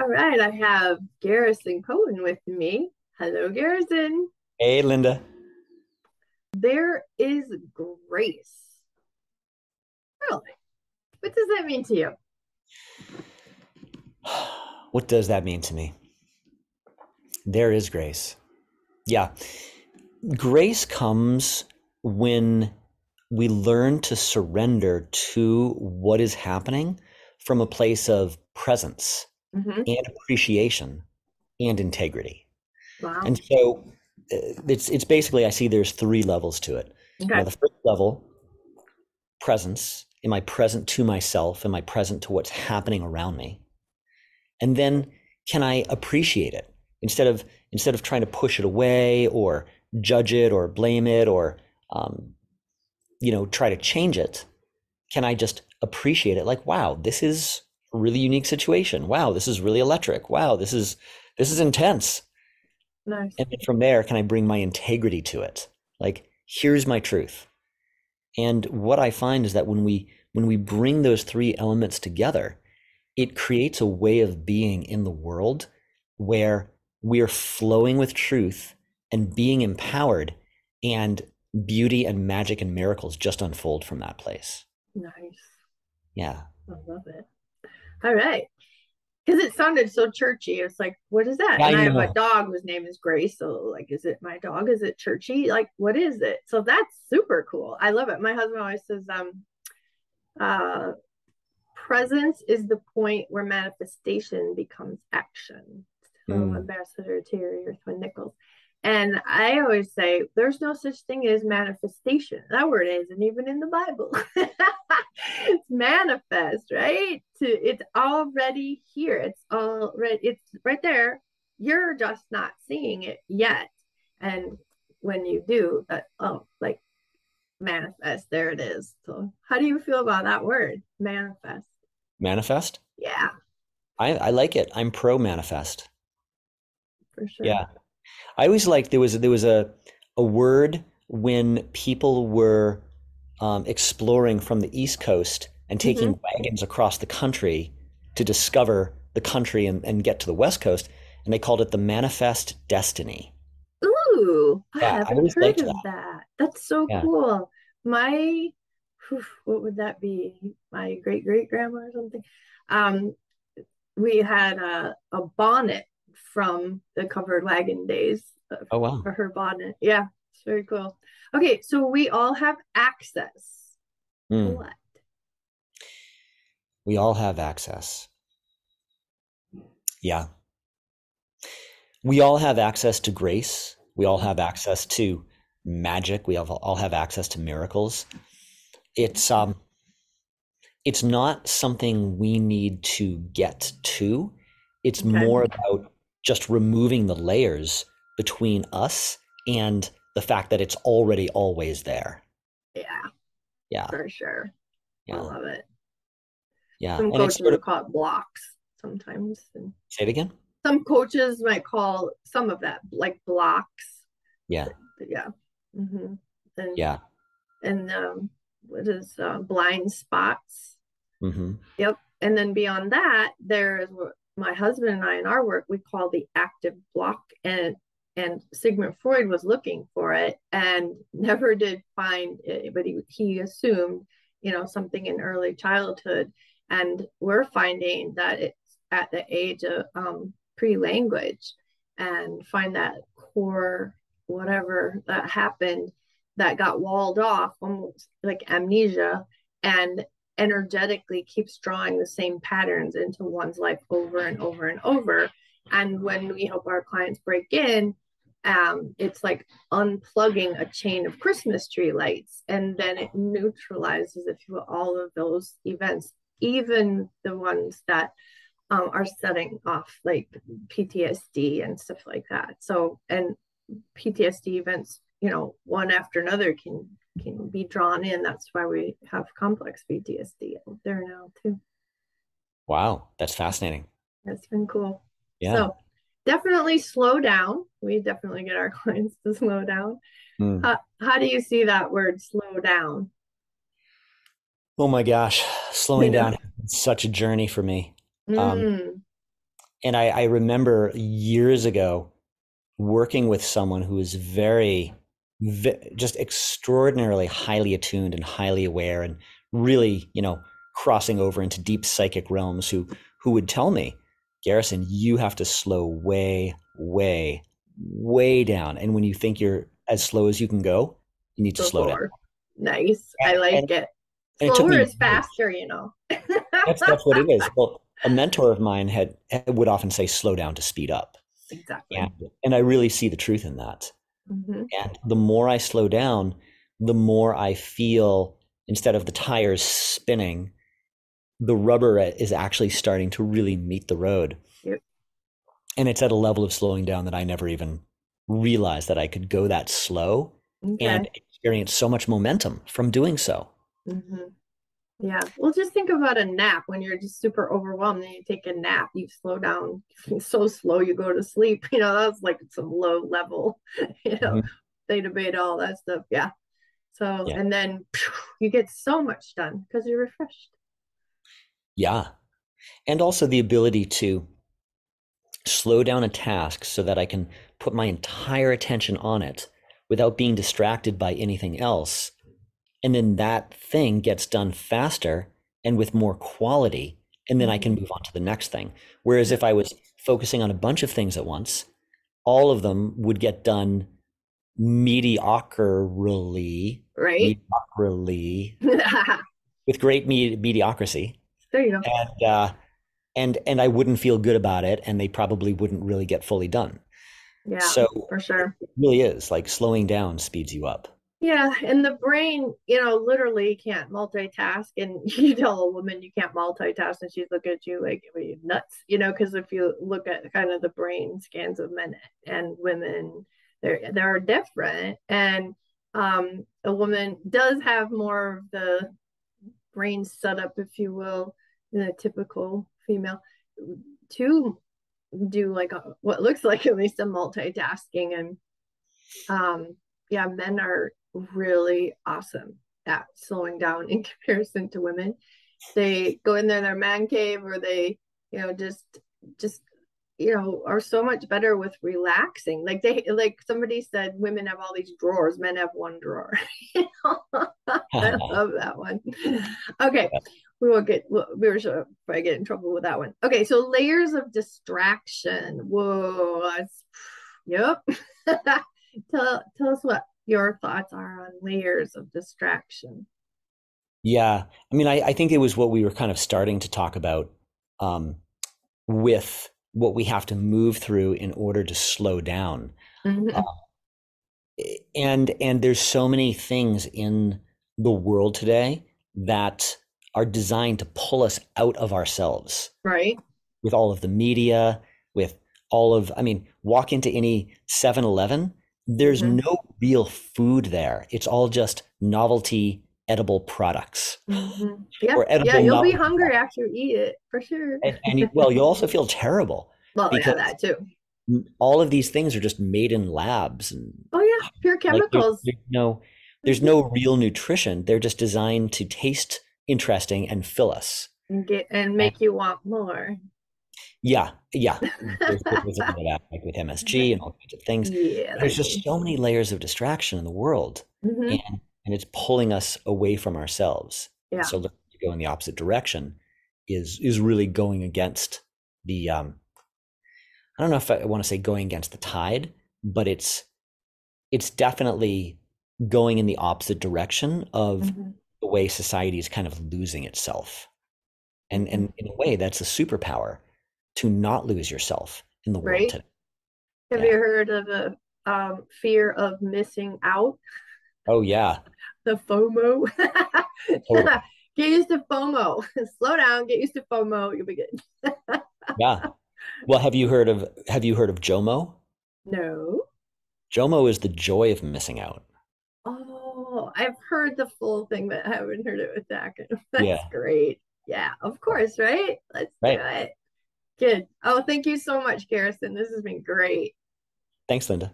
All right, I have Garrison Cohen with me. Hello, Garrison. Hey, Linda. There is grace. Really? What does that mean to you? What does that mean to me? There is grace. Yeah. Grace comes when we learn to surrender to what is happening from a place of presence hmm and appreciation and integrity. Wow. And so uh, it's it's basically I see there's three levels to it. Okay. the first level, presence. Am I present to myself? Am I present to what's happening around me? And then can I appreciate it instead of instead of trying to push it away or judge it or blame it or um, you know try to change it? Can I just appreciate it? Like, wow, this is really unique situation. Wow, this is really electric. Wow, this is this is intense. Nice. And then from there, can I bring my integrity to it? Like, here's my truth. And what I find is that when we when we bring those three elements together, it creates a way of being in the world where we're flowing with truth and being empowered and beauty and magic and miracles just unfold from that place. Nice. Yeah. I love it. All right. Because it sounded so churchy. It's like, what is that? Yeah, And I I have a dog whose name is Grace. So, like, is it my dog? Is it churchy? Like, what is it? So that's super cool. I love it. My husband always says, um, uh, presence is the point where manifestation becomes action. From Mm. Ambassador Terry or Twin Nichols. And I always say there's no such thing as manifestation. That word isn't even in the Bible. it's manifest, right? To it's already here. It's already it's right there. You're just not seeing it yet. And when you do, that oh, like manifest, there it is. So how do you feel about that word? Manifest. Manifest? Yeah, I, I like it. I'm pro manifest. for sure. Yeah. I always liked there was there was a a word when people were um, exploring from the East Coast and taking wagons across the country to discover the country and, and get to the West Coast, and they called it the manifest destiny. Ooh, I Yeah, I haven't always heard of that. that. That's so Yeah. cool. My, whew, what would that be? My great great grandma or something. Um, we had a, a bonnet from the covered wagon days uh, Oh wow. for her bonnet. Yeah, it's very cool. Okay, so we all have access to Mm. what? We all have access. Yeah. We all have access to grace. We all have access to magic. We have, all have access to miracles. It's um it's not something we need to get to. It's Okay. more about just removing the layers between us and the fact that it's already always there. Yeah, Yeah. for sure. I love it. Yeah. Some And coaches sort of call it blocks sometimes. And say it again. some coaches might call some of that like blocks. Yeah. Yeah. hmm And Yeah. and um, what is uh, blind spots? Mm-hmm. Yep. And then beyond that, there is what my husband and I in our work we call the active block, and and Sigmund Freud was looking for it and never did find it, but he he assumed you know something in early childhood, and we're finding that it's at the age of um, pre-language, and find that core whatever that happened that got walled off almost like amnesia. And energetically keeps drawing the same patterns into one's life over and over and over. And when we help our clients break in, um, it's like unplugging a chain of Christmas tree lights, and then it neutralizes, if you will, all of those events, even the ones that um, are setting off like PTSD and stuff like that. So, and PTSD events, you know, one after another can can be drawn in. That's why we have complex PTSD out there now too. Wow, that's fascinating. That's been cool. Yeah. So definitely slow down. We definitely get our clients to slow down. Mm. How, how do you see that word slow down? Oh my gosh, slowing Yeah. down such a journey for me. Um, Mm, and I, I remember years ago working with someone who was very, just extraordinarily highly attuned and highly aware and really, you know, crossing over into deep psychic realms who who would tell me, Garrison, you have to slow way, way, way down. And when you think you're as slow as you can go, you need to slow down. Nice. I like and, it. Slower it is faster, you know. that's that's what it is. Well, a mentor of mine had would often say, "Slow down to speed up." Exactly. And, and I really see the truth in that. Mm-hmm. And the more I slow down, the more I feel instead of the tires spinning, the rubber is actually starting to really meet the road. Yep. And it's at a level of slowing down that I never even realized that I could go that slow okay. and experience so much momentum from doing so. Mm-hmm. Yeah. Well, just think about a nap when you're just super overwhelmed and you take a nap, you slow down so slow you go to sleep. You know, that's like some low level, you know, mm-hmm. theta beta, all that stuff. Yeah. So, yeah. and then you get so much done because you're refreshed. Yeah. And also the ability to slow down a task so that I can put my entire attention on it without being distracted by anything else and then that thing gets done faster and with more quality and then i can mm-hmm. move on to the next thing. Whereas if i was focusing on a bunch of things at once all of them would get done mediocrely right? mediocrely with great me- mediocrity. There you go. And uh, and and i wouldn't feel good about it and they probably wouldn't really get fully done. Yeah so for sure. it really is like slowing down speeds you up yeah, and the brain, you know, literally can't multitask. And you tell a woman you can't multitask, and she's looking at you like, "Are you nuts?" You know, because if you look at kind of the brain scans of men and women, they're they're different. And um, a woman does have more of the brain setup, if you will, than a typical female to do like a, what looks like at least a multitasking and um yeah men are really awesome at slowing down in comparison to women. They go in there in their man cave or they, you know, just just you know, are so much better with relaxing. Like they like somebody said women have all these drawers, men have one drawer. I love that one. Okay. We will get we were sure I get in trouble with that one. Okay, so layers of distraction. Whoa, that's yep. tell tell us what your thoughts are on layers of distraction. Yeah, I mean, I, I think it was what we were kind of starting to talk about um, with what we have to move through in order to slow down. Mm-hmm. Uh, and and there's so many things in the world today that are designed to pull us out of ourselves. Right. With all of the media, with all of I mean, walk into any 7-Eleven there's mm-hmm. no real food there. It's all just novelty edible products. Mm-hmm. Yeah, yeah, you'll be hungry products. after you eat it for sure. and, and you, well, you'll also feel terrible. Well, yeah, that too. All of these things are just made in labs, and oh yeah, pure chemicals. Like there's, there's no, there's no real nutrition. They're just designed to taste interesting and fill us and get and make you want more. Yeah, yeah. There's, there's that, like with MSG and all kinds of things. Yeah, there's just so many layers of distraction in the world, mm-hmm. and, and it's pulling us away from ourselves. Yeah. So to go in the opposite direction is is really going against the. Um, I don't know if I want to say going against the tide, but it's it's definitely going in the opposite direction of mm-hmm. the way society is kind of losing itself. And and in a way, that's a superpower to not lose yourself in the world right? today. Have yeah. you heard of the um, fear of missing out? Oh yeah. the FOMO. totally. Get used to FOMO. Slow down. Get used to FOMO. You'll be good. yeah. Well, have you heard of Have you heard of JOMO? No. JOMO is the joy of missing out. Oh, I've heard the full thing, but I haven't heard it with that. That's yeah. great. Yeah, of course, right? Let's right. do it. Good. Oh, thank you so much, Garrison. This has been great. Thanks, Linda.